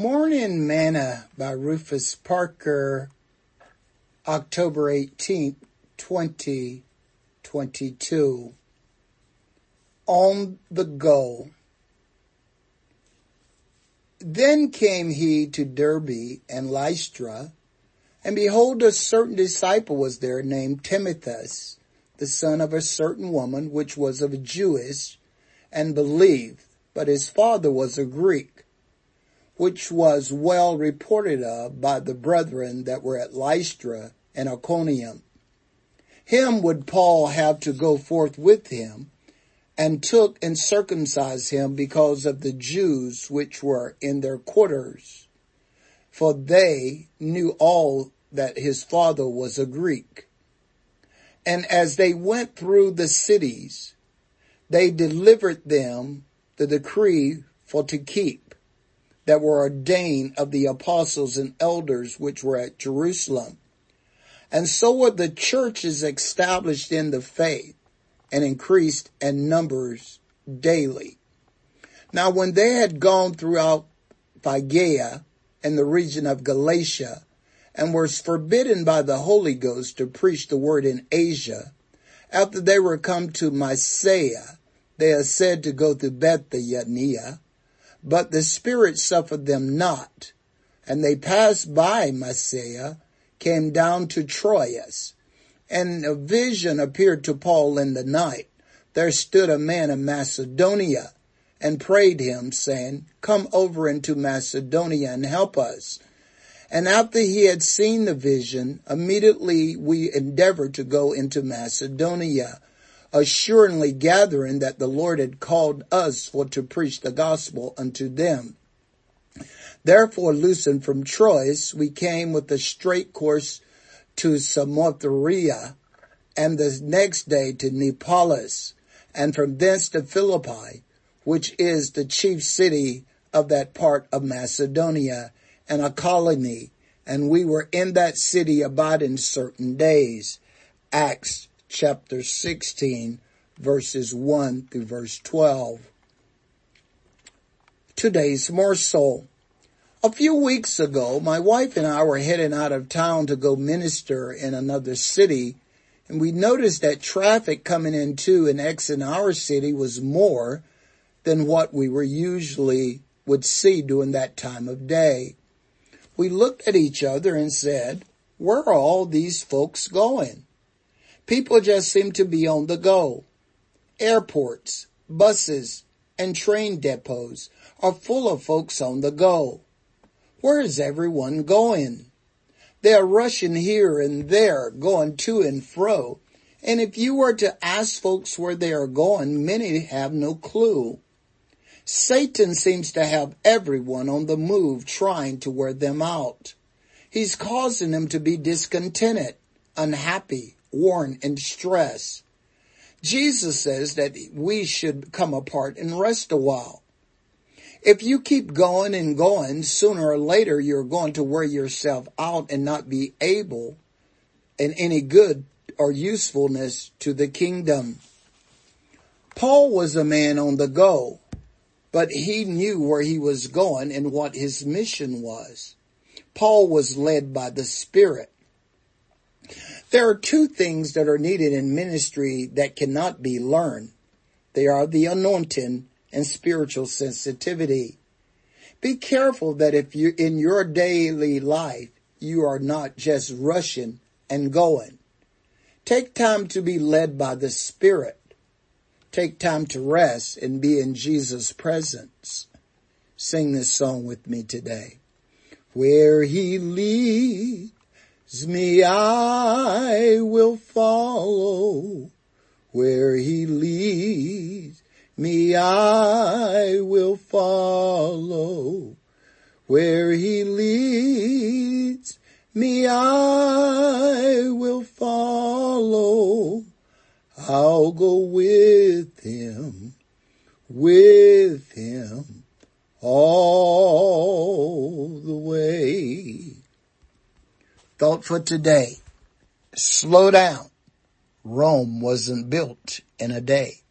Morning Manna by Rufus Parker, October 18th, 2022. On the go. Then came he to Derbe and Lystra, and behold, a certain disciple was there named Timotheus, the son of a certain woman which was of a Jewess, and believed, but his father was a Greek which was well reported of by the brethren that were at Lystra and Iconium. Him would Paul have to go forth with him, and took and circumcised him because of the Jews which were in their quarters. For they knew all that his father was a Greek. And as they went through the cities, they delivered them the decree for to keep that were ordained of the apostles and elders which were at Jerusalem. And so were the churches established in the faith and increased in numbers daily. Now when they had gone throughout Phrygia and the region of Galatia and were forbidden by the Holy Ghost to preach the word in Asia, after they were come to Mysia, they are said to go to Bithynia but the Spirit suffered them not. And they passed by Mysia, came down to Troas, and a vision appeared to Paul in the night. There stood a man of Macedonia and prayed him, saying, Come over into Macedonia and help us. And after he had seen the vision, immediately we endeavored to go into Macedonia assuredly gathering that the Lord had called us for to preach the gospel unto them. Therefore, loosened from Troas, we came with a straight course to Samothracia, and the next day to Neapolis, and from thence to Philippi, which is the chief city of that part of Macedonia, and a colony, and we were in that city abiding certain days. Acts chapter 16 verses 1 through verse 12. Today's morsel. A few weeks ago, my wife and I were heading out of town to go minister in another city, and we noticed that traffic coming into and exiting our city was more than what we were usually would see during that time of day. We looked at each other and said, where are all these folks going? People just seem to be on the go. Airports, buses, and train depots are full of folks on the go. Where is everyone going? They are rushing here and there, going to and fro. And if you were to ask folks where they are going, many have no clue. Satan seems to have everyone on the move trying to wear them out. He's causing them to be discontented, unhappy, worn, and distressed. Jesus says that we should come apart and rest a while. If you keep going and going, sooner or later you're going to wear yourself out and not be able in any good or usefulness to the kingdom. Paul was a man on the go, but he knew where he was going and what his mission was. Paul was led by the Spirit. There are two things that are needed in ministry that cannot be learned. They are the anointing and spiritual sensitivity. Be careful that if you, in your daily life, you are not just rushing and going. Take time to be led by the Spirit. Take time to rest and be in Jesus' presence. Sing this song with me today. Where he leads me I will follow where he leads. Me I will follow where he leads. Me I will follow. I'll go with him with him all the way Thought for today. Slow down. Rome wasn't built in a day.